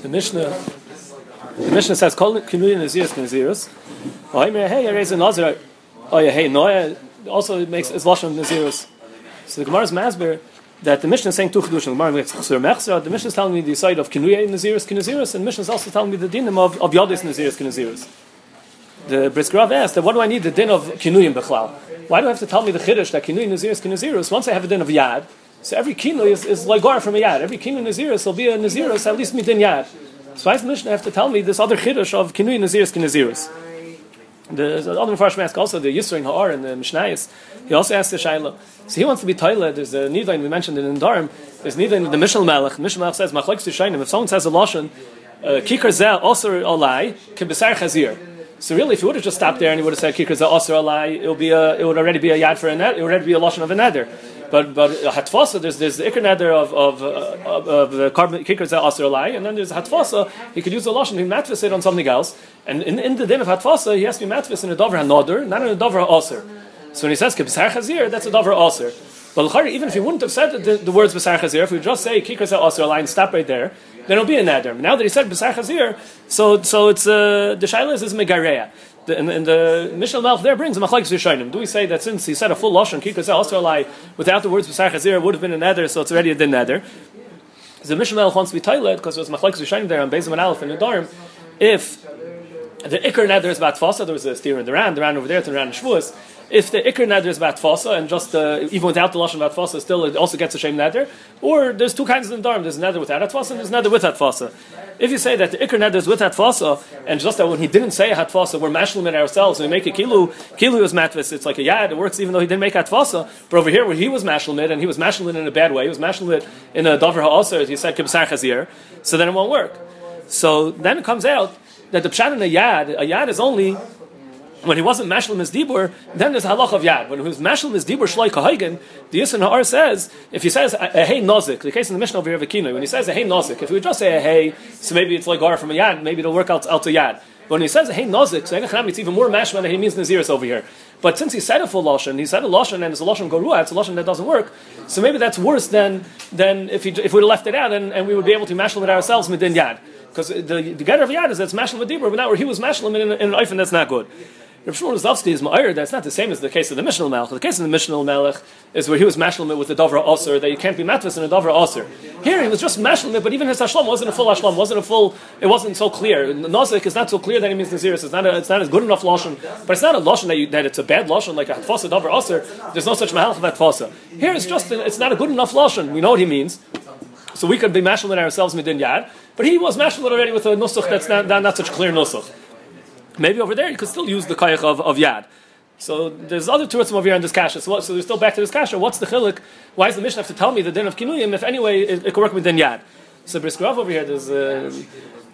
The Mishnah, the Mishnah says, "Kol kinui nazirus nazirus." Oh, hey, I raise a nazir. Oh, yeah, hey, no, also it makes it's lashon nazirus. So the Gemara's masber that the Mishnah is saying two chedushim. The Gemara makes chesur mechzer. The Mishnah is telling me the side of kinui nazirus kinazirus, and the Mishnah is also telling me the dinim of of yadis nazirus kinazirus. The Briskrav asked that what do I need the din of kinuyim bechlal? Why do I have to tell me the chiddush that kinui nazirus kinazirus? Once I have a din of yad. So every kinu is, is like gar from a yad. Every kinu naziris will be a naziris at least midin yad. So why does the Mishnah have to tell me this other chiddush of kinu naziris kinaziris? The, the other Mepharshim ask also the Yisro in Ha'ar and the Mishnayis. He also asked the Shaila. So he wants to be toilet. There's a Nidain, we mentioned in Dharam. There's Nidain, the Mishnah Melech. Mishnah Melech says, Machlek Shainim. If someone says a Lashon, uh, Kikar Zeh also alai, Kibisar Chazir. So really, if he would have just stopped there and he would have said Kikar Zeh also alai, it would be a, it would already be a yad for a net. It would already be a Lashon of a nether. But but hatfasa there's there's the ikr neder of of, uh, of, of the carbon that aser alai, and then there's hatfasa he could use the lashon he matvis it on something else, and in, in the din of hatfasa he has to be matvis in a dover hanoder, not in a dover aser. So when he says kibsar chazir, that's a dover aser. But even if he wouldn't have said the, the words b'sar chazir, if we just say kickers that aser alai and stop right there, then it'll be a neder. Now that he said b'sar chazir, so so it's uh, the shailas is megareya. And, and the Mishnah Melech there brings a machlekes Rishonim. Do we say that since he said a full lashon kikos also lie without the words b'sar chazir would have been a nether, so it's already a din nether? The Mishnah Melech wants to be tailored because it was machlekes Rishonim there on Bezim and Aleph and Nedarim. If the ikr nether is about fasa, there was a steer in the ran, the ran over there, the ran in Shavuos. If the ikr nether is about fasa, and just uh, even without the lashon about fasa, still it also gets a shame nether. Or there's two kinds of nedarim. There's a nether without atfasa, and there's nether with atfasa. If you say that the ikr nether is with atfasa, and just that when he didn't say atfasa, we're mashlim ourselves, and we make a kilu, kilu is matvis, it's like a yad, it works even though he didn't make atfasa. But over here, where he was mashlim and he was mashlim in a bad way, he was mashlim in a davar ha'aser, as you said, kibsar chazir, so then it won't work. So then it comes out that the pshat in a yad, a yad is only when he wasn't mashlim his dibur, then there's halach of yad. When he was mashlim his dibur shloi kahaygen, the Yisra Ha'ar says, if he says a hey nozik, the case in the Mishnah over here of Akino, when he says a hey nozik, if we just say a hey, so maybe it's like gar from a yad, maybe it'll work out, out to yad. But when he says hey nozik, so it's even more mashlim than he means naziris over here. But since he said a full lashon, he said a lashon and it's a lashon gorua, it's a lashon that doesn't work. So maybe that's worse than than if he, if we'd left it out and, and we would be able to mashlim it ourselves midin yad. Because the, the getter of yad is that's mashlim with dibur, but now where he was mashlim in, in an oifen that's not good. Rav Shmuel Zovsky is ma'ir. That's not the same as the case of the Mishnah Melech. The case of the Mishnah Melech is where he was mashlim with the Dovra Osir that you can't be matvis in a Dovra Osir. Here he was just mashlim but even his Hashlam wasn't a full Hashlam, wasn't a full. It wasn't so clear. Nozik is not so clear that he means Naziris. It's not. A, it's not as good enough lashon, but it's not a lashon that, that it's a bad lashon like a Hatfasa Dovra Osir. There's no such mahal of Hatfasa. Here it's just. It's not a good enough lashon. We know what he means. So we could be mashlim ourselves midin yad, but he was mashlim already with a nusach that's not, not, not such clear nusach. Maybe over there you could still use the kayach of, of yad. So there's other tourists over here in this kasha. So, so we're still back to this kasha. What's the chilik? Why does the Mishnah have to tell me the din of kinuyim if anyway it, it could work with din yad? So Briskrav over here, there's uh,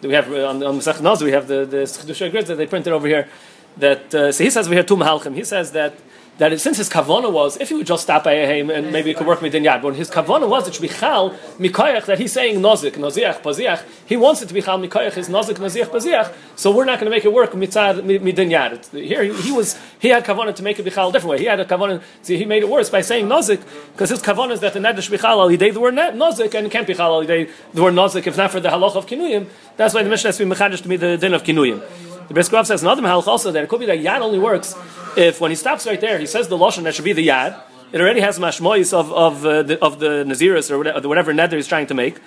we have uh, on, on Masech Naz, we have the the that they printed over here. That uh, so he says we have two mahalchim. He says that that it, since his kavana was, if he would just stop by and maybe it could work midin yad, but his kavana was it should be chal mikayach that he's saying nozik noziach paziach. He wants it to be chal mikayach his nozik noziach paziach. So we're not going to make it work mitzad midin yad. Here he, he, was he had kavana to make it be chal a different way. He had a kavana. See, he made it worse by saying nozik because his kavana is that the neder should be chal al the word nozik and it can't be chal al the word nozik if not for the halach of kinuyim. That's why the Mishnah has to be mechadish to me the din of kinuyim. The Briskrav says another halach also that it could be that yad only works if when he stops right there, he says the lashon that should be the yad. It already has mashmois of of uh, the, of the naziris or whatever, whatever nether he's trying to make.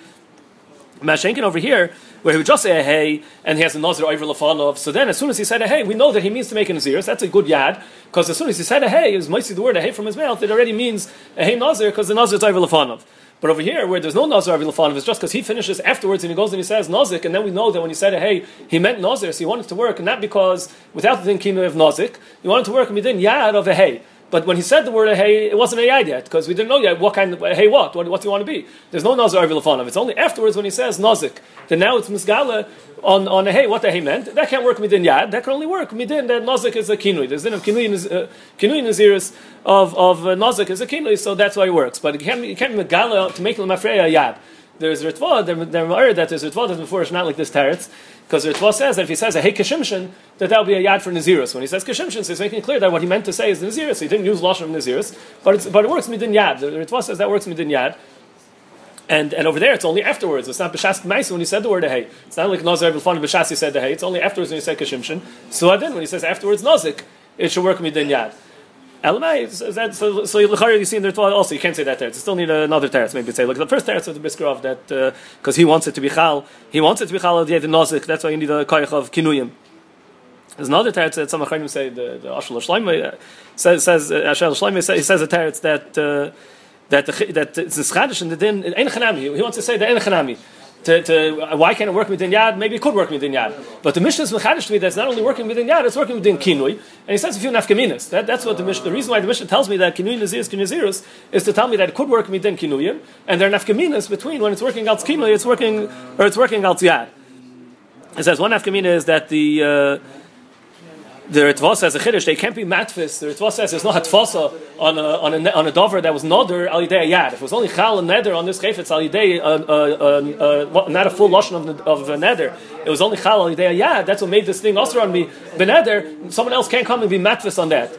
Mashenkin over here, where he would just say a hey, and he has a nazir over lafanov. So then, as soon as he said a hey, we know that he means to make a naziris. That's a good yad, because as soon as he said a hey, is might see the word a hey from his mouth. It already means a hey nazir, because the nazir is over lafanov. But over here, where there's no Nazir Avi Lafanov, it's just because he finishes afterwards and he goes and he says Nazik, and then we know that when he said, hey, he meant Nazir, so he wanted to work, and not because without the thinking of Nazik, he wanted to work midin Yad of a hey. But when he said the word hey, it wasn't yad yet because we didn't know yet what kind of hey what what what's he want to be. There's no nazar Lafanov. It's only afterwards when he says nazik. Then now it's misgala on on a hey what the hey meant. That can't work midin yad. That can only work midin that nazik is a kinui. There's din of kinui uh, kinui naziris of of uh, nazik is a kinui, so that's why it works. But it can't it can't to make the mafreya yad. There's ritva. There that there's ritva that's before it's not like this teretz. Because Ritva says that if he says a hey kashimshin, that that will be a yad for Nazirus. When he says kashimshin, so he's making clear that what he meant to say is Nazirus. He didn't use lashon of Nazirus, but, but it works midin yad. The Ritva says that works midin yad. And, and over there, it's only afterwards. It's not b'shas ma'isa when he said the word hey. It's not like nazar b'fan b'shas you said the hey. It's only afterwards when he said kashimshin. So then when he says afterwards nazik, it should work midin yad. Elamai, so so you see in the also you can't say that teretz. You still need another teretz. Maybe say look the first teretz of the Briskerov that because uh, he wants it to be chal, he wants it to be chal the nazik. That's why you need a koyach of kinuyim. There's another teretz that some Achronim say the the Ashel uh, says says uh, says, he says a teretz that. Uh, that the, that it's Chadish and the din in. He wants to say the Ein Chanami. To, to, why can't it work within Yad? Maybe it could work within Yad. But the Mishnah is Mechadish to me that's not only working within Yad, it's working within Kinui. And he says a few nafkaminas. That, that's what the Mishnah, the reason why the Mishnah tells me that Kinui Nazirus Kinuzirus is to tell me that it could work within Kinuyim, and there are nafkaminas between when it's working out Kinui, it's working, or it's working out Yad. It says one nafkamina is that the, uh, the Ritva says a chiddush, they can't be matfis. The Ritva says there's no hatfasa on a, on a, on a dover that was nodder al yad. If it was only chal and neder on this chayfetz al yidei, uh, uh, uh, not a full lotion of, of neder, it was only chal al yidei yad, that's what made this thing also on me. Beneder, someone else can't come and be matfis on that.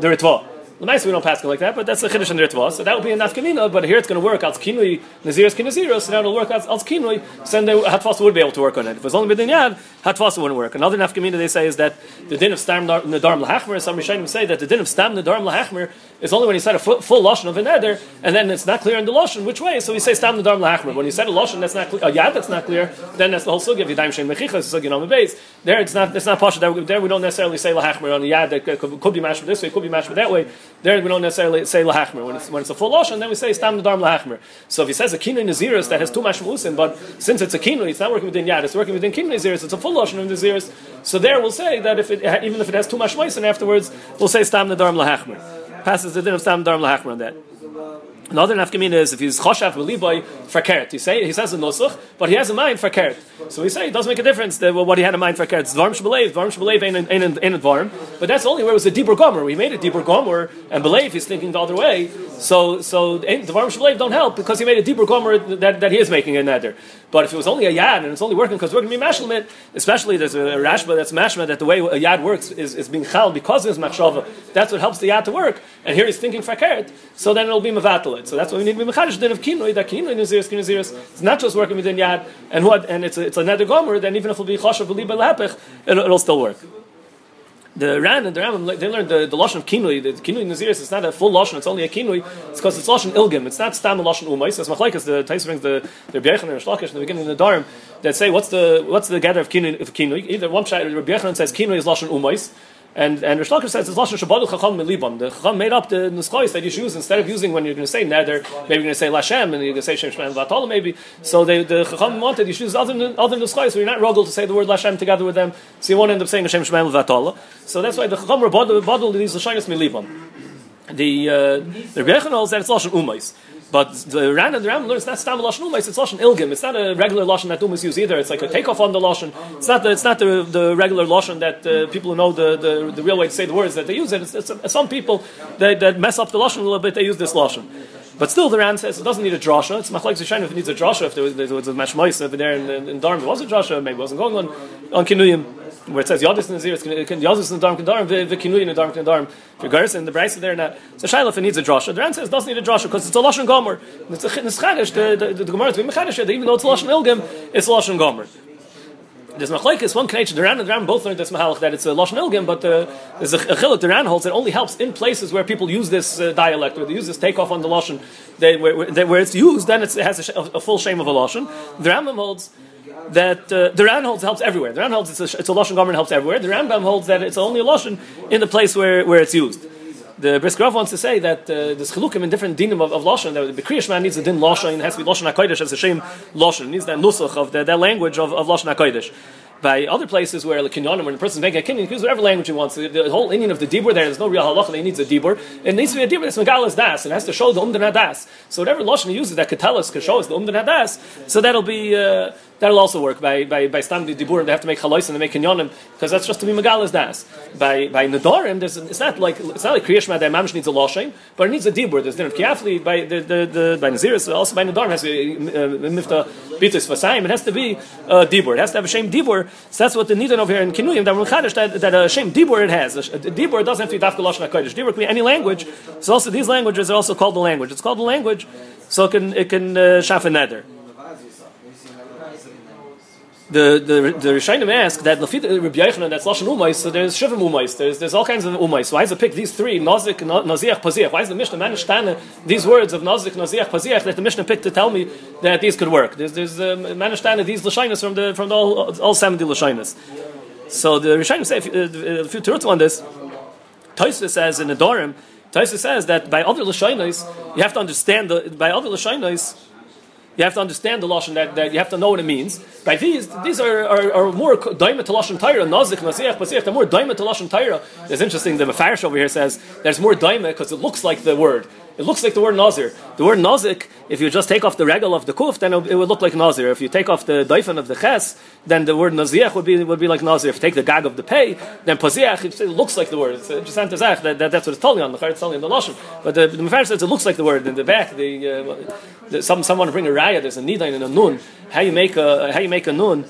The Ritva. Nice, we don't pass like that, but that's the chiddush the Ritva. So that would be a nafkamina, but here it's going to work. Al kinui naziris kinaziro, so now it'll work al kinui. So then the hatfasa would be able to work on it. If it was only b'din yad, hatfasa wouldn't work. Another nafkamina they say is that the din of stam nadarm lahachmer. Some rishonim say that the din of stam nadarm lahachmer is only when you said a full, full of an eder, and then it's not clear in the lashon which way. So we say stam nadarm lahachmer. When you said a lashon that's not clear, a yad that's not clear, then that's the whole sugya. Yadayim shein mechichas sugya on the base. There it's not it's not pasha. There we don't necessarily say lahachmer on the yad that could, could be mashed this way, could be mashed that way. There we don't necessarily say lahachmer. When it's, when it's a full lashon, then we say stam nadarm lahachmer. So if he says a kinui naziris that has too two mashmusim, but since it's a kinui, it's not working within yad, it's working within kinui naziris, it's a full lashon of naziris. So there we'll say that if it, even if it has too much and afterwards, we'll say stam nadarm lahachmer. Passes the din of stam nadarm lahachmer on that. Another nafkamina is if he's choshav beliboy for keret. He say he says a nusach, but he has a mind for keret. So we say it doesn't make a difference that, well, what he had in mind for keret. Dvarm shbelev, dvarm shbelev ain't ain't ain't dvarm. But that's only where it was a deeper gomer. We made a deeper gomer, and believe he's thinking the other way. So so dvarm shbelev don't help because he made a deeper gomer that, that he is making a neder. But if it was only a yad and it's only working because we're going to be mashlemit, especially there's a rashba that's mashma that the way a yad works is, is being chal because his machshava. That's what helps the yad to work. And here he's thinking for keret, so then it'll be mavatal. So that's why we need to be mechadish din of kinoi that kinoi naziris kinaziris. It's not just working within yad and what and it's a, it's a neder gomer. Then even if it'll be choshav beliba it'll, it'll still work. The Ran and the Ram they learned the, the lashon of kinui. The kinui naziris it's not a full lashon; it's only a kinui. It's because it's lashon ilgim. It's not stam lashon umais. As machlekes the Tais brings the the Rebbe and Shlakish in the beginning of the Dharm that say what's the what's the gather of kinui of kinui. Either one side Rebbe says kinui is lashon umais. And and Reish Lakish says it's lashon shabadu chacham milibam. The chacham made up the nuskais that you should use instead of using when you're going to say neder. Maybe you're going to say lashem and you're going to say shem shemay vatala maybe. So they, the chacham wanted you should use other other nuskais. So you're not ruggled to say the word lashem together with them. So you won't end up saying shem shemay vatala. So that's why the chacham rebadul these lashonis milibam. The uh, the Rebbe holds that it's lashon umais. But the Ran and the Ram learn it's not stam lashon umas, it's lashon ilgim. It's not a regular lashon that umas use either. It's like a takeoff on the lashon. It's not the, it's not the, the regular lashon that uh, people who know the, the, the real way to say the words that they use it. It's, it's, some people that, that mess up the lashon a little bit. They use this lashon. But still, the Ran says it doesn't need a drasha. It's machlek zishayin if it needs a drasha. If there was, there was a mashmois over there in, in, in Dharm, there was a drasha. Maybe it wasn't going on on kinuyim where it says Yadis Nazir, Yadis Nadarm Kedarim, Vikinuyi Nadarm Kedarim. For Garson, the Bryce there now. So it needs a drasha, the Ran says doesn't need a drasha because it's a Lashon Gomer. It's a Nischadish, the, the, the Gemara is being Mechadish, even though it's Lashon Ilgim, it's Lashon Gomer. There's machlekes one connection. The Ran and the both learned this that it's a lashon ilgim, but there's a, chiluk. The Ran holds it only helps in places where people use this uh, dialect, where they use this takeoff on the lashon. Where, where, where, it's used, then it has a, a, full shame of a lashon. The Rambam holds that uh, the Ran holds helps everywhere. The Ran holds it's a, it's a lashon gomer helps everywhere. The Rambam holds that it's only a lashon in the place where, where it's used. The Briskerov wants to say that uh, there's chilukim in different dinim of, of lashon. That the Kriyash man needs a din lashon. It has to be lashon hakodesh as a shame lashon. Needs that nusach of the, that language of, of lashon by other places where like kinyanim, when the person's making a kinyan, he can use whatever language he wants. The, the whole Indian of the dibur there, there's no real halacha. He needs a dibur. It needs to be a dibur that's megalas das, and has to show the umdan das. So whatever lashon he uses that could tell us, could show us the umdan das. So that'll be. Uh, that'll also work. By by by stam diburim, they have to make halos and they make kinyonim because that's just to be megalas das. By by nedarim, there's it's not like it's not like that mamish needs a loshing, but it needs a dibur. There's din kiafli by the the, the by naziris also by nedarim has to be mifta bitus vasayim. It has to be uh, dibur. It has to have a shame dibur. So that's what the nidan over here in kinuyim that chadash that that a shame dibur it has. A dibur doesn't have to be dafka lashon hakodesh. Dibur can be any language. So also these languages are also called the language. It's called the language, so it can it can uh, shaf a nether the the the Rishonim ask that Lafit uh, Rabbi Yochanan that's lashon umais. So there's shivim umais. There's there's all kinds of umais. Why does it pick these three nazik, naziach, paziach? Why is the Mishnah manishtan these words of nazik, naziach, paziach that the Mishnah picked to tell me that these could work? There's there's um, manishtan these lashinas from the from the all, all seventy lashinas. So the Rishonim say a few terutzim on this. Toisa says in the Dorim, Toisa says that by other lashinas you have to understand the by other lashinas you have to understand the lashon that, that you have to know what it means. By these, these are, are, are more daima to lashon Torah, nazik, nasiach, pasiach. They're more daima to lashon Torah. It's interesting. The Mefarish over here says there's more daima because it looks like the word. It looks like the word nazir. The word nazik, if you just take off the regal of the kuf, then it would look like nazir. If you take off the daifan of the ches, then the word naziach would be would be like nazir. If you take the gag of the pay, then poziach, it looks like the word. It's just. That, that, that's what it's telling on the it's telling on the lashon. But the, the says it looks like the word in the back. The, uh, some someone bring a raya. There's a nidain and a nun. How you make a how you make a nun?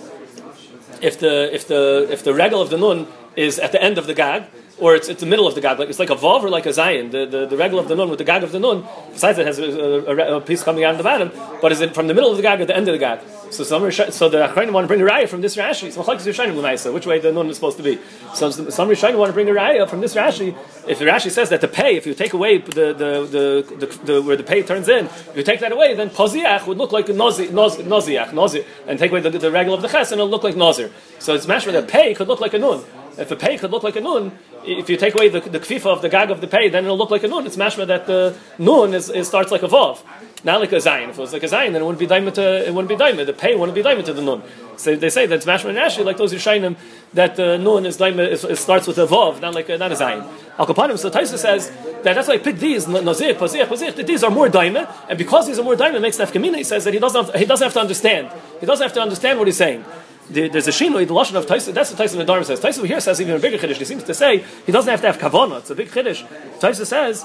If the if the if the regal of the nun is at the end of the gag or it's, it's the middle of the gag. Like it's like a vav or like a zayin. The, the, the regular of the nun with the gag of the nun. Besides, it has a, a, a, piece coming out of the bottom. But is it from the middle of the gag or the end of the gag? So some so the Achrayim want to bring a raya from this Rashi. So Rishonim which way the nun is supposed to be. So some Rishonim want to bring a raya from this Rashi. If the Rashi says that the pay, if you take away the the, the, the, the where the pay turns in, if you take that away, then poziach would look like nozi, nozi, noziach, nozi, and take away the, the regular of the ches, and it'll look like nozir. So it's mashma that pay could look like a nun. If a pay could look like a nun, if you take away the, the kfifa of the gag of the pay, then it'll look like a nun. It's mashma that the nun is, is, starts like a vav, not like a zayin. If it was like a zayin, then it wouldn't be daima to it wouldn't be daima. The pay wouldn't be daima to the nun. So they say that it's mashma and actually like those Yishainim that the nun is is, it starts with a vav, not like a, not a zayin. Al Kapanim. So Taisa says that that's why I picked these nazir, pasir, pasir. These are more daima, and because these are more daima, makes nefkamina. He says that he doesn't have, he doesn't have to understand. He doesn't have to understand what he's saying there's a shinoi, the lashon of Taisa. That's what Taisa Nadarim says. Taisa here says even a bigger chiddush. He seems to say he doesn't have to have kavana. It's a big chiddush. Taisa says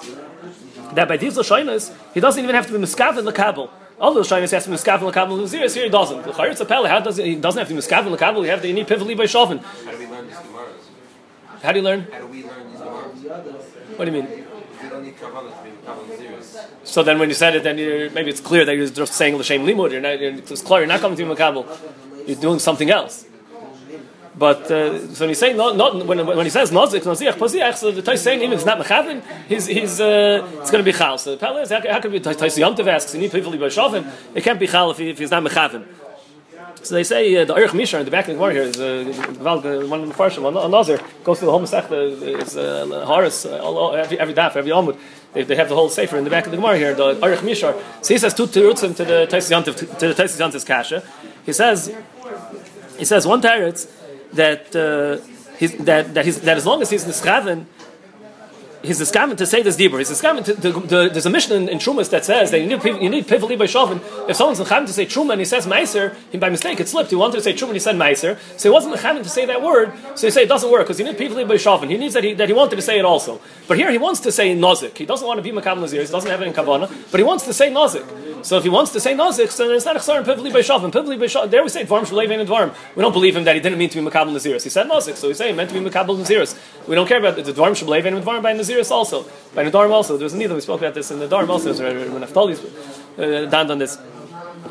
that by these lashonas he doesn't even have to be miskav in the kabel. All the lashonas has to be miskav in the kabel. Luziris here he doesn't. The chayyitz apel. How does he doesn't have to be miskav in the kabel? You have to you need pivoli by shovin. How do we learn these gemaras? How do you learn? How do we learn these gemaras? What do you mean? So then, when you said it, then maybe it's clear that you're just saying l'shem limud. You're not. It's clear you're not coming to makabel you're doing something else. But uh, so when you say not, not when, when he says nozik noziach poziach, so the Tais saying even if it's not mechavin, he's he's uh, it's going to be chal. So the pella is how, how can be Tais Yomtev asks? You need people to be shavim. It can't be chal if, he, if he's not mechavin. So they say uh, the Erich Mishar in the back of the Gemara here is uh, one of the first one. Another goes through the whole Masechta. It's uh, Horace uh, every every daf every Amud. They, have the whole sefer in the back of the Gemara here. The Erich Mishar. So he says two terutzim to the Tais Yomtev to the Tais Yomtev's kasha. He says he says one teretz that uh, that that, that as long as he's nischaven he's discovered to say this deeper. He's discovered to, to, there's a mission in, in Trumas that says that you need you need pivot by shovin. If someone's mechaven to say Truma and he says Meiser, he by mistake it slipped. He wanted to say Truma and he said Meiser, so he wasn't mechaven to say that word. So he say it doesn't work because you need pivot by shovin. He needs that he that he wanted to say it also. But here he wants to say Nozik. He doesn't want to be Makam Nazir. He doesn't have it in Kavana, but he wants to say Nozik. So if he wants to say Nozik, so it's not a Chsar and Pivli by Shavim. Pivli by Shavim. There we say Dvarm Shalevain and Dvarm. We don't believe him that he didn't mean to be Makabal Naziris. He said Nozik, so we say he meant to be Makabal Naziris. We don't care about the Dvarm Shalevain and Dvarm by Naziris also. By the Nadarm also. There's neither. We spoke about this in the Dharm also. When Naftali's uh, down on this.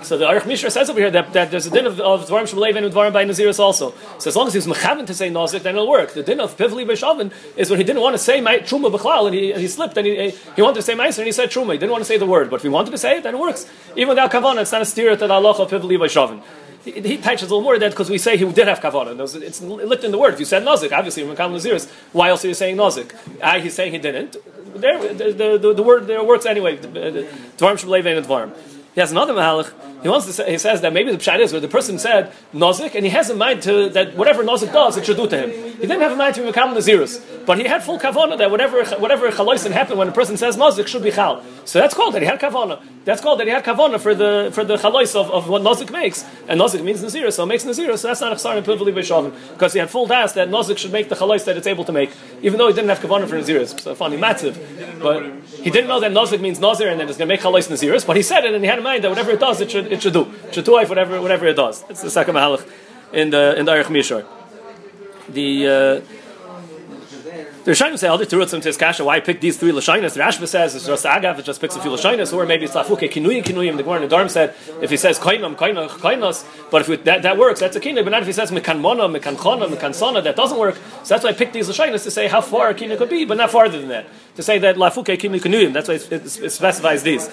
So the Aruch Mishra says over here that, that there's a din of, of Dvarim Shemalev and Dvarim by Naziris also. So as long as he's mechaven to say Nazik, then it'll work. The din of Pivli Beshavin is when he didn't want to say Truma B'chlal and he, he slipped and he, he wanted to say Meiser and he said Truma. He didn't want to say the word, but if he wanted to say it, then it works. Even without Kavanah, it's not a steer to the Allah of Pivli Beshavin. He, he touches a little more of that because we say he did have kavanah. It's lit in the word. If you said nazik, obviously when Naziris, why else are you saying nazik? I, he's saying he didn't. There, the, the, the, word there works anyway. Dvarim Shablev and Dvarim. He has another mahalach. He wants to say, he says that maybe the pshat is where the person said nozik, and he has in mind to that whatever nozik does, it should do to him. He didn't have in mind to be mekam nazirus. but he had full kavana that whatever whatever happened when a person says nozik should be chal. So that's called that he had kavana. That's called that he had kavana for the for the chalois of, of what nozik makes, and nozik means nazir, so it makes nazir. So that's not a chsar pivli b'shavim because he had full das that nozik should make the chalois that it's able to make, even though he didn't have kavana for naziris. So funny, massive, but he didn't know that nozik means nazir and that it's going to make chalois naziris. But he said it and he had mind that whatever it does, it should it should do. It should do whatever whatever it does. It's the second mahalach in the in the Aruch Mishar. The uh, the Rishonim say other terutzim to his kasha. Why pick these three lashinas? The Rashba says it's just agav. It just picks a few lashinas, or maybe it's lafuke kinuyim kinuyim. The Gemara Dharm said if he says kainam kainam kainos, but if it, that, that works, that's a kinui. But not if he says mekan mona mekan chana mekan sana, that doesn't work. So that's why I picked these lashinas to say how far a kinui could be, but not farther than that. To say that lafuke kinuyim kinuyim. That's why it, it, specifies these.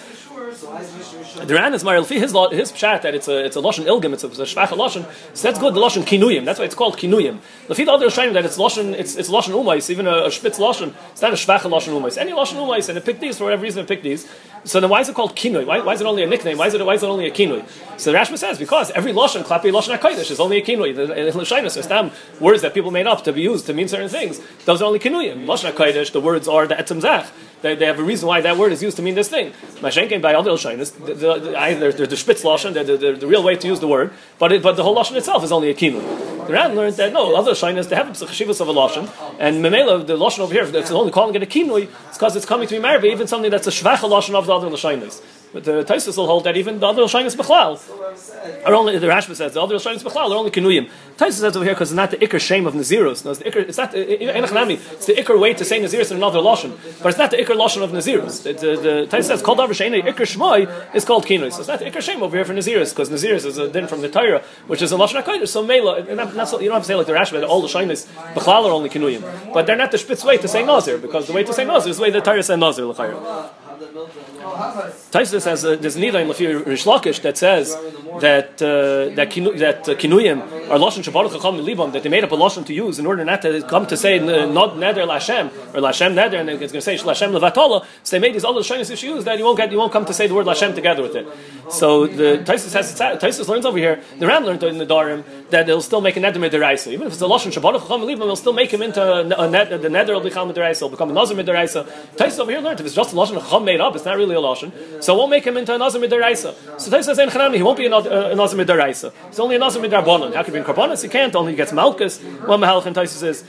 The Ran is Maril his his pshat that it's a it's a lashon ilgim it's a, a shvacha lashon so that's good the lashon kinuyim that's why it's called kinuyim. The feed other shayim that it's lashon it's it's lashon umais even a, a spitz lashon it's not a shvacha lashon umais. Any lashon umais and it picked these for whatever reason it picked these. So then why is it called kinui why, why is it only a nickname? Why is it why is it only a kinui so the Rashba says because every lashon klapi lashon hakodesh is only a kinui the lashinas is tam words that people made up to be used to mean certain things those are only kinuyim lashon hakodesh the words are the they, they have a reason why that word is used to mean this thing. Mashenkin by other the, the, the, spitz Lashon, the, real way to use the word, but it, but the whole Lashon itself is only a kinu. The Ran learned that no, other Lashonis, they have a chashivas of a Lashon, and Memela, the Lashon over here, if it's only calling it a kinui, it's because it's coming to be married, even something that's a shvacha Lashon of the other Lashonis. But the Taisus will hold that even the other Lashonis Bechlal are only, the Rashba says, the other Lashonis Bechlal are only kinuyim. Taisus says over here because it's not the ikr shame of Nazirus. No, it's, the ikr, it's not eh, eh, the, it's the ikr way to say Nazirus in another Lashon, but it's not the ikr Lashon of Nazirus. The, the, the Taisus says, called over Shane, ikr Shmoy is called kinui. So it's not the ikr shame over here for Nazirus, because Nazirus is a din from the Torah, which is a Lashon HaKodesh. So Mela, eh, not, not so, you don't have to say like the Rashba, that all the Lashonis Bechlal are only kinuyim. But they're not the spitz way to say Nazir, because the way to say Nazir is the way the Torah said Nazir, l'chayr. Taisa says uh, there's neither in Lafir Reish Lakish that says that uh, that kinu, that uh, kinuyim are lashon shabbat chacham libam that they made up a lashon to use in order not to come to say uh, not neder lashem or lashem neder and it's going to say lashem levatola. So they made these other lashonis use that you won't get you won't come to say the word lashem together with it. So the Taisa says Taisa learns over here. The Ram learned in the Darim that they'll still make a neder midiraisa even if it's a lashon shabbat chacham libam they'll still make him into a, a net, the neder will become midiraisa will become a nazar midiraisa. Taisa over here learned if it's just a lashon chacham made up it's not really a lashon so we'll make him into a nazar midiraisa. So Taisa says in he won't be a nazar midiraisa. It's only a nazar midarbanon. How can he bring karbonis? He can't. Only he gets malchus. One mahalach and Taisa says.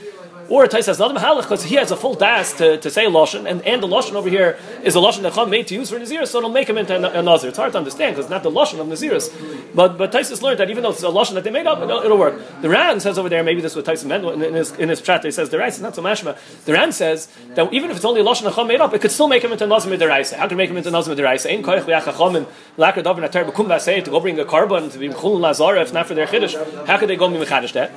Or Taisa has another mahalach because he has a full das to, to say lashon, and, and the lashon over here is a lashon that Chum made to use for nazir, so it'll make him into a, a nazir. It's hard to understand because it's not the lashon of naziris. But but Taisus learned that even though it's a lashon that they made up, it'll, it'll work. The Ran says over there, maybe this was Taisus Mendel in, in his in his chat. He says the is not so mashma. The Ran says that even if it's only a lashon Chum made up, it could still make him into a nazir midiraisa. How can it make him into a nazir midiraisa? Ein koich liachachomim lakar davin atar bekum vasei to go bring a carbon to be mechul lazara if not for their chiddush. How could they go be mechadish that?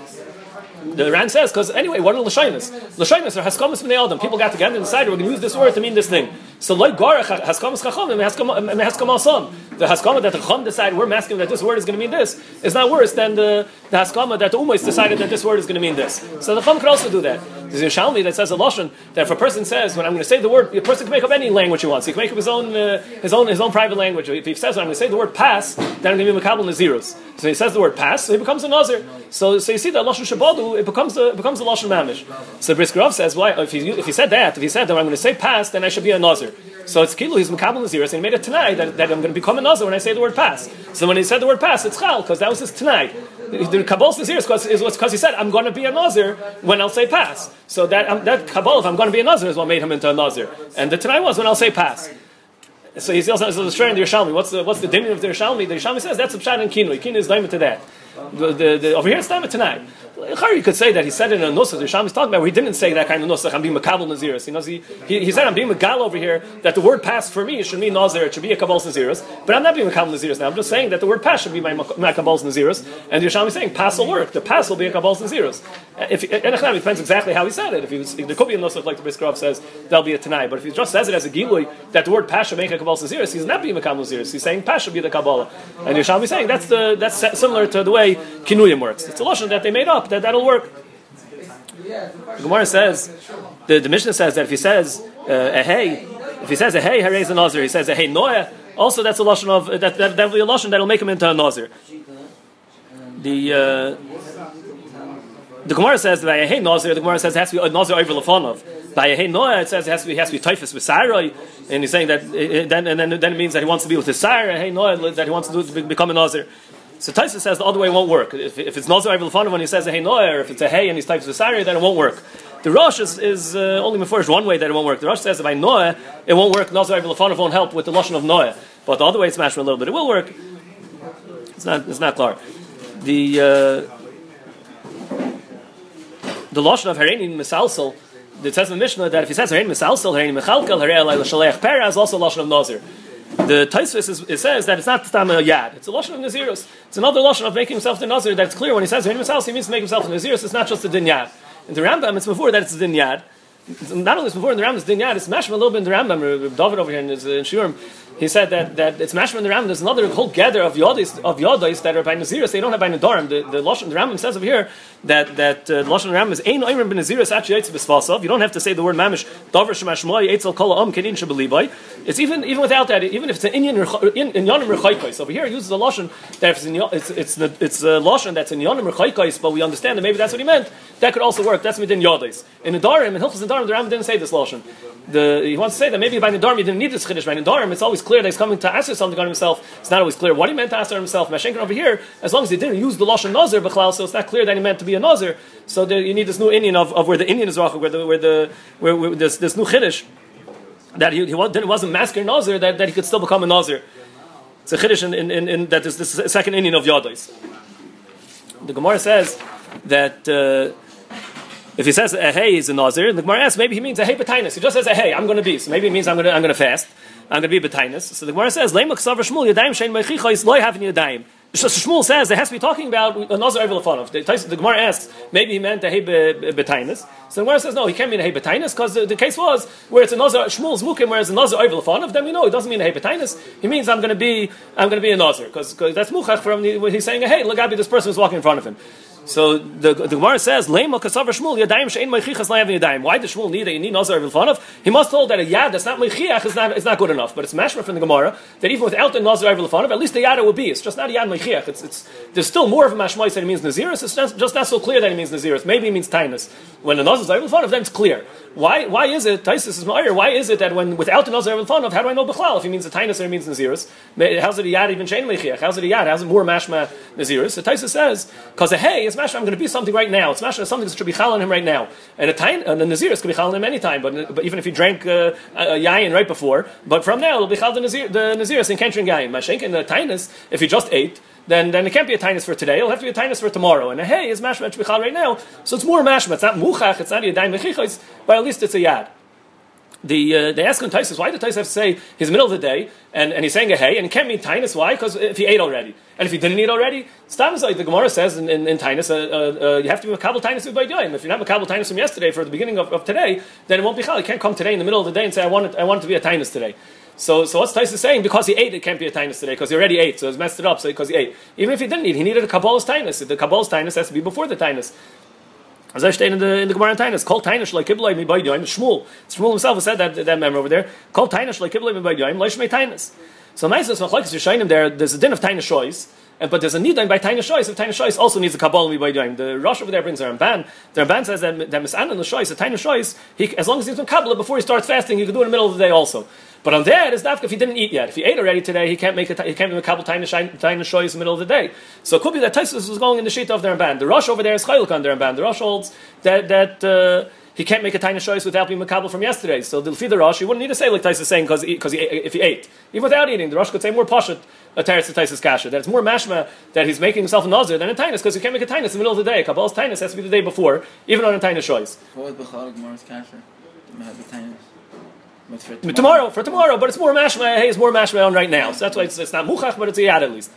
The Ran says, because anyway, what are Lashinas? Lashinas are Haskamas B'nei Adam. People got together and decided we're going to use this word to mean this thing. So, like Garach, Haskamas Chacham, and Haskamas Son. The Haskama that the Chacham decided, we're masking that this word is going to mean this, is not worse than the, the Haskama that the Umais decided that this word is going to mean this. So the Chacham could also do that. There's a Shalmi that says a Lashon, that if a person says, when I'm going to say the word, a person can make up any language he wants. He can make up his own, uh, his own, his own private language. If he says, when I'm going to say the word pass, then I'm going to be Makabal Naziros. So he says the word pass, so he becomes a Nazir. So, so you see that Lashon Shabadu, it becomes a, it becomes a Lashon Mamish. So Briskerov says, why, if he, if he said that, if he said that I'm going to say pass, then I should be a Nazir. So it's Kilu, he's Makabal Naziros, and he made it tonight that, that I'm going to become a Nazir when I say the word pass. So when he said the word pass, it's Chal, because that was his tonight. The Kabbalah Nazir is because he said, I'm going to be a Nazir when I'll say pass. So that, um, that if I'm going to be a Nazir, is what made him into a Nazir. And the tonight was when I'll say pass. So he's also so the strand the Yerushalmi. What's the what's the dimon of the Yerushalmi? The Yerushalmi says that's a pshat in kinui. Kinui is diamond to that. The, the, the, over here it's diamond tonight. You could say that he said it in a nusach. The Sham is talking about where he didn't say that kind of nusach. I'm being makabel naziris. He knows he, he, he said I'm being magal over here. That the word pass for me should mean nazir. It should be a kabbalas naziris. But I'm not being makabel naziris now. I'm just saying that the word pass should be my, kabbalas naziris. And the is saying pass will work. The pass will be a kabbalas naziris. If and it depends exactly how he said it. If he was, there could be a nusach like the Briskrov says there'll be a tonight. But if he just says it as a gilui that the word pass should make a kabbalas naziris, he's not being makabel naziris. He's saying pass should be the kabbalah. And the is saying that's the that's similar to the way kinuyim works. It's a lashon that they made up that that'll work. The Gemara says, the, the Mishnah says that if he says uh, a hey, if he says a hey, harei is a nazir. He says a hey noah. Also, that's a lashon of that. That that will be a lashon that'll make him into a nazir. The uh, The Gemara says that by hey Nazir, the Gemara says it has to be a Nazir over Lefanov. By a hey Noah, it says it has to be has to be typhus with Sarai, and he's saying that uh, then and then then it means that he wants to be with his Sarah. Hey Noah, that he wants to, do, become a Nazir. So Taisa says the other way won't work. If, if it's Nazir over Lefanov when he says a hey Noah, or if it's a hey and he's typhus with Sarai, then it won't work. The Rosh is, is uh, only first one way that it won't work. The Rosh says if I Noah it won't work. Nazir over Lefanov won't help with the lashon of Noah, but the other way it's mashed a little bit. It will work. It's not it's not clear. The uh, the lashon of Harenin Misalsel, it says in the Mishnah that if he says Harenin Misalsel, Harenin Mechalkel, Harei Shalech Pera is also lashon of Nazir. The Taisvis it says that it's not Stam Yad, it's a lashon of Nazirus. It's another lashon of making himself the Nazir that's clear when he says Harenin Misalsel, he means to make himself the Nazirus, it's not just a Din Yad. In the Rambam, it's before that it's a Din Yad. Not only is before in the Rambam, it's Din Yad, it's mashma a little bit in the Rambam. David over here in, his, in Shurim, he said that, that it's mashma in the Rambam. There's another whole gather of yodis of yodis that are by Naziris. They don't have by Nadarim. The the Lashon the Rambam says over here that that uh, Lashon Rambam is ein oirim ben Naziris. You don't have to say the word mamish davar shemashmoy eitzel kol am kedin shabelibay. It's even even without that. Even if it's an Indian in, yonim rechaykos over here, it uses a Lashon that if it's in, it's it's it's a Lashon that's in yonim rechaykos, but we understand that maybe that's what he meant. That could also work. That's within yodis. In Nadarim in Hilchos Nadarim, the Rambam didn't say this Lashon. The, he wants to say that maybe by Nadarim you didn't need this chiddush. By Nadarim, it's always clear that he's coming to ask something on himself. It's not always clear what he meant to ask on himself. Mashenkin over here, as long as he didn't use the lashon nazir b'chlal, so it's not clear that he meant to be a nazir. So there, you need this new Indian of, of where the Indian is rachel, where the where the where, where this, this new chiddush that he, he wasn't masker nazir, that, that he could still become a nazir. It's a chiddush in, in, in, in that is this second Indian of Yadais. The Gemara says that. Uh, if he says a hey is a nazir, the Gemara asks maybe he means a hey b'tainus. He just says a hey, I'm going to be. So maybe it means I'm going to I'm going to fast. I'm going to be b'tainus. So the Gemara says leimak savar shmul yadayim shein meichicha is loy having yadayim. So Shmuel says there has to be talking about a nazir over lefanov. The, the Gemara asks maybe he meant a hey b'tainus. So the Gemara says no, he can't mean a hey b'tainus because the, the, case was where it's a nazir Shmuel's mukim, whereas a nazir over lefanov. Then we know it doesn't mean a hey. He means I'm going to be I'm going to be a nazir because that's muchach from the, when he's saying hey look, at this person is walking in front of him. So the, the Gemara says, "Lema kasavar Shmuel yadayim shein meichichas layavin yadayim." Why does Shmuel need that you need nazar vilfanov? He must hold that a yad that's not meichiach is not is not good enough. But it's mashma from the Gemara that even without the nazar vilfanov, at least the yad it will be. It's just not a yad meichiach. It's, it's there's still more of a mashmois that it means naziris. It's just, not so clear that it means naziris. Maybe it means tainus. When the nazar is vilfanov, then it's clear. Why why is it Taisus is ma'ir? Why is it that when without the nazar vilfanov, how do I know b'chlal if he means a tainus or he means naziris? How's it a yad even shein meichiach? How's it a yad? How's it more mashma naziris? So Taisus says because a hey is mashma. I'm going to be something right now. It's mashma something that should be chal on him right now. And a tain and a naziris could be chal on him anytime. But, but even if he drank uh, a, yayin right before, but from now it'll be chal the nazir the naziris in kentrin yayin. Mashenk and the tainus if he just ate then, then it can't be a tinus for today. It'll have to be a tinus for tomorrow. And a hey is mashma shbichal right now, so it's more mashma. It's not muchach. It's not a yadayim mechichos, but at least it's a yad. The uh, they ask on Taisus, why did Taisus have to say he's middle of the day and, and he's saying a hey and he can't mean Tainus? Why? Because if he ate already and if he didn't eat already, stop like the Gemara says in, in, in Tainus, uh, uh, uh, you have to be Makabal Tainus with Baidyayim. If you're not Makabal Tainus from yesterday for the beginning of, of today, then it won't be Chal. You can't come today in the middle of the day and say I want it, I want it to be a Tainus today. So, so what's Taisus saying? Because he ate, it can't be a Tainus today because he already ate, so he's messed it up. So because he ate, even if he didn't eat, he needed a Kabbalah's Tainus. The Kabbalah's Tainus has to be before the Tainus. As I state in the in the Gemara and Tainus, called Tainus like Kibblai mi by Shmuel. Shmuel himself said that that member over there. Called Tainus like Kibblai mi by Yoim, Leish me Tainus. So nice as Machlekes Yishayim there. There's a din of Tainus Shois. Uh, but there's a need by Taina Shois. If Taina Shois also needs a Kabbalah doing. The Rosh over there brings a Ramban. The Ramban says that that Misan and the Shois, the Taina Shois, as long as he's Kabbalah before he starts fasting, he can do it in the middle of the day also. But on that is dafka if he didn't eat yet. If he ate already today, he can't make a he can't make a couple taina shoyis in the middle of the day. So it could be that Taisus was going in the sheet of the band. The Rosh over there is chaylik on the Ramban. The Rosh holds that that. Uh, he can't make a tiny choice without being makabel from yesterday. So the feed the Rosh, he wouldn't need to say like Tais is saying because because if he ate, even without eating, the Rosh could say more pashat a teretz Tais kasha. That it's more mashma that he's making himself a nazir than a tinus because he can't make a tinus in the middle of the day. Kabbal's tinus has to be the day before, even on a tiny choice. What was Gemara's kasha? For tomorrow. tomorrow. for tomorrow, but it's more mashma. Hey, it's more mashma on right now. So that's why it's, it's not muchach, but it's a yad at least.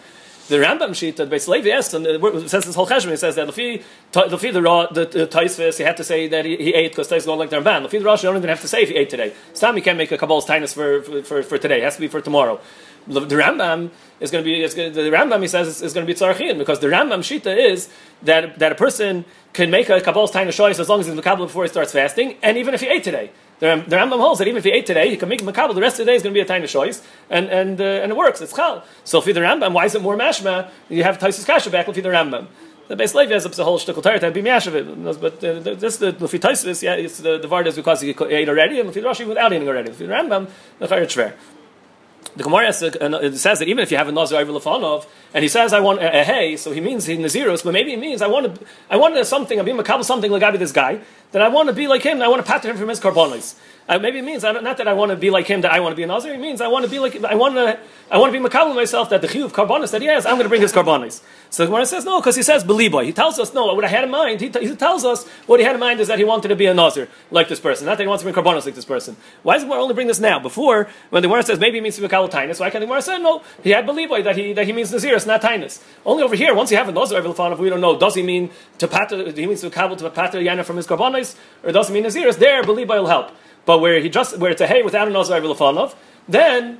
The Rambam sheet that Beis Levi asked, and uh, it says this whole cheshbon. It says that Lefi, Lefi the raw, the, the Taisvis, he had to say that he, he ate because Taisvis don't like their ban. Lefi the Rosh, you don't even have to say if he ate today. Stam, you can't make a Kabbal's tinus for, for, for, today. It has to be for tomorrow. The Rambam is going to be, going to, the Rambam he says is, is going to be tzarachin because the Rambam shita is that that a person can make a Kabbal's tinus choice as long as he's Kabbalah before he starts fasting, and even if he ate today. The, Rambam holds that even if he ate today, he can make makabel. The rest of the day is going to be a tiny choice, and and uh, and it works. It's chal. So for the Rambam, why is it more mashma? You have Taisus Kasha back with the Rambam. The base Levi has a whole shtickle Torah to be Miashav. But uh, this the Lufi Taisis, yeah, it's the the Vard is because he ate already, and Lufi Rashi without eating already. Lufi Rambam, the Chayr Shver. The Gemara to, uh, it says that even if you have a Nazir over Lefanov, and he says, I want a, a hey, so he means he's Nazirus, but maybe he means I want to, I want something, I'm being Makabal something like I be this guy, then I want to be like him, I want to pattern him from his carbonis. Uh, maybe it means not that I want to be like him, that I want to be a Nazir. It means I want to be like I want to I want to be makabel myself that the chiyuv carbonis that he has, I'm going to bring his carbonis. So the Gemara says no, because he says belieboy. He tells us no. What I had in mind, he, t- he, tells us what he had in mind is that he wanted to be a Nazir like this person, not that he wants to bring carbonis like this person. Why does the only bring this now? Before, when the Gemara says maybe he means to be makabel why can't the Gemara say no? He had belieboy that he that he means Nazir, not tainus. Only over here, once you have a Nazir if we don't know, does he mean to pater? He means to makabel to pater yana from his carbonis, or does he mean Nazir? There, belieboy will help. But where he just where it's a hey without a nazar lefanov, then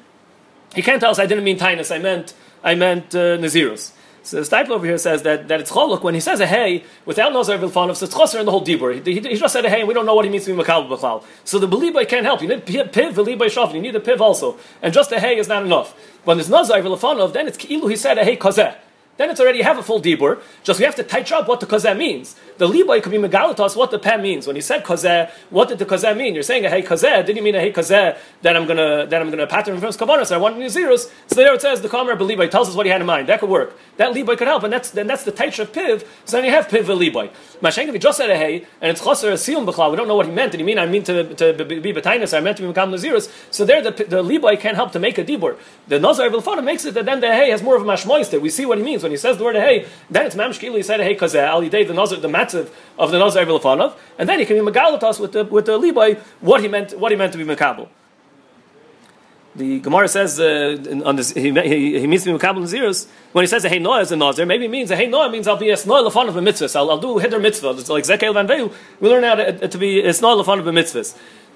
he can't tell us I didn't mean tainus, I meant I meant uh, nazirus. So the Steipler over here says that, that it's cholok when he says a hey without nazar vilfanov, so it's choser in the whole dibur. He, he, he, just said a hey, and we don't know what he means to be makal b'chlal. So the belibay can't help. You need piv belibay shofin. You need a piv also, and just a hey is not enough. When there's nazar vilfanov, then it's ki'ilu. He said a hey kozeh then it's already have a full dibur. Just we have to tighten up what the kozeh means. The liboy could be megalatos what the peh means. When he said kozeh, what did the kozeh mean? You're saying a hey kozeh, didn't you mean a hey kozeh that I'm gonna that I'm gonna pattern from kavanas? I want new zeros. So there it says the kamer beliboy tells us what he had in mind. That could work. That liboy could help, and that's then that's the taich of piv. So then you have piv liboy. Mashenk if he just said a hey and it's chaser a siyum b'chlal, we don't know what he meant. Did he mean I mean to to be betainus? I meant to be mekam zeros. So there the the liboy can't help to make a dibur. The nazar b'lfana makes it that then the hey has more of a mashmois We see what he means when he says the word hey then it's mamshkili he said hey kazeh al yidei the nazar the matzav of the nazar v'lefanov, and then he can be megalatos with the with the liboy what he meant what he meant to be mekabel. The Gemara says uh, on this, he, he, he means to be mekabel zeros when he says hey noah is a nazar. Maybe it means hey noah means I'll be a snoy lefan of a mitzvah. I'll, I'll do hidder mitzvah. It's like zekel van. We learn how to, to be a snoy lefan of a mitzvah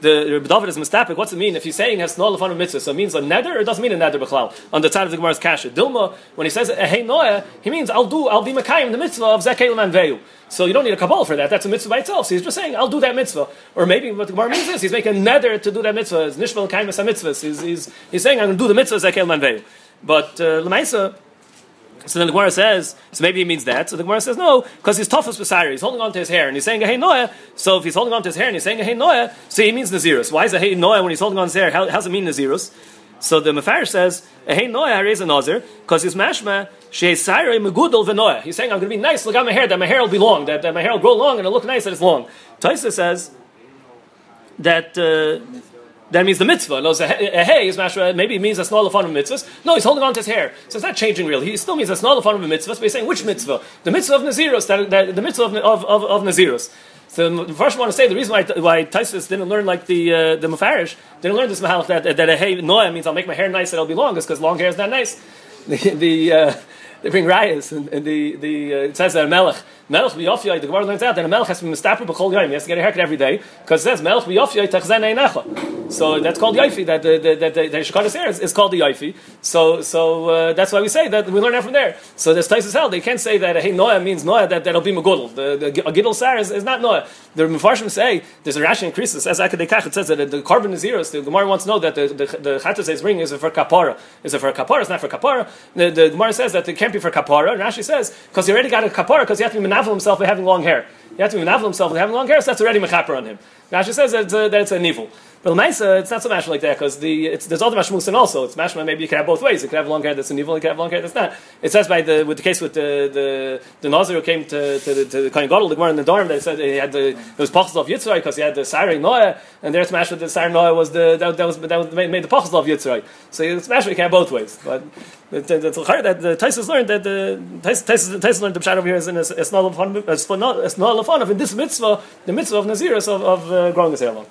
the David is mistapik. What's it mean if he's saying has no lefanu mitzvah? So it means a nether or it doesn't mean a nether b'chlal on the side of the Gemara's kasha. Dilma when he says hey noah, he means I'll do I'll be makayim the mitzvah of zekel man veyu. So you don't need a kabbalah for that. That's a mitzvah by itself. So he's just saying I'll do that mitzvah. Or maybe what the Gemara means is he's making a nether to do that mitzvah. It's nishmal kaim mitzvah. He's, he's, he's saying I'm going to do the mitzvah zekel man veyu. But uh, lemaisa so then the Gemara says, so maybe he means that. So the Gemara says, no, because he's toughest Basari. He's holding on to his hair and he's saying hey noah. So if he's holding on to his hair and he's saying hey noah, so he means Nazirus. Why is a hey noah when he's holding on to his hair? How, does it mean Nazirus? So the Mefarish says, hey noah is a Nazir, because he's mashma, sheisare megudol v'noah. He's saying, I'm going to be nice, look at my hair, that my hair will be long, that, that my hair will grow long and it'll look nice that it's long. Taisa says that. Uh, that means the mitzvah. No, a hey is mashra. Maybe it means a small fun of mitzvahs. No, he's holding on to his hair, so it's not changing really. He still means a small fun of mitzvahs. But he's saying which mitzvah? The mitzvah of Naziros. That, that, the mitzvah of of, of, of Naziros. So the first one to say the reason why why Taisus didn't learn like the uh, the Mefarish didn't learn this mahalach that that a hey noah means I'll make my hair nice and it'll be long is because long hair is not nice. The, uh, they bring rayas and, and the the uh, it says that a melech melech biyofyai the Gemara learns out that a melech has to be mistaper b'chol yom he has to get a haircut every day because it says melech biyofyai techzen einecha so that's called Yaifi. That the that the, the, the hair is, is, called the Yaifi. So so uh, that's why we say that we learn that from there. So this Tais hell. They can't say that hey Noah means Noah that that'll be Megudel. The, the a Gidel Sar is, is not Noah. The Mefarshim say there's a ration increases as Akadekach. It says that the carbon is zero. So the Gemara wants to know that the the, the Chatas is ring is for kapara. Is it for kapara? It's not for kapara. The, the Gemara says that it can't be for kapara. Rashi says because he already got a kapara because he has to be menafel himself by having long hair. He has to be menafel himself by having long hair. So that's already mechaper on him. Rashi says that it's a, a. But Lemaisa, it's not so mashma like that because the there's other mashmusin also. It's mashma maybe you can have both ways. You can have long hair that's an evil, you can have long hair that's not. It says by the with the case with the the, the Nazir who came to to the, to the Kohen Gadol, the Gemara in the dorm, they said he had the it was pachas of Yitzray because he had the Sarei Noah, and there's mashma the Sarei Noah was the that, that was that was made, made the pachas of Yitzray. So it's mashma you can have both ways, but. That's the that the Taisus learned that the Taisus learned the pshat over here is in small of in this mitzvah, the mitzvah of Naziris of, of uh, growing his hair long.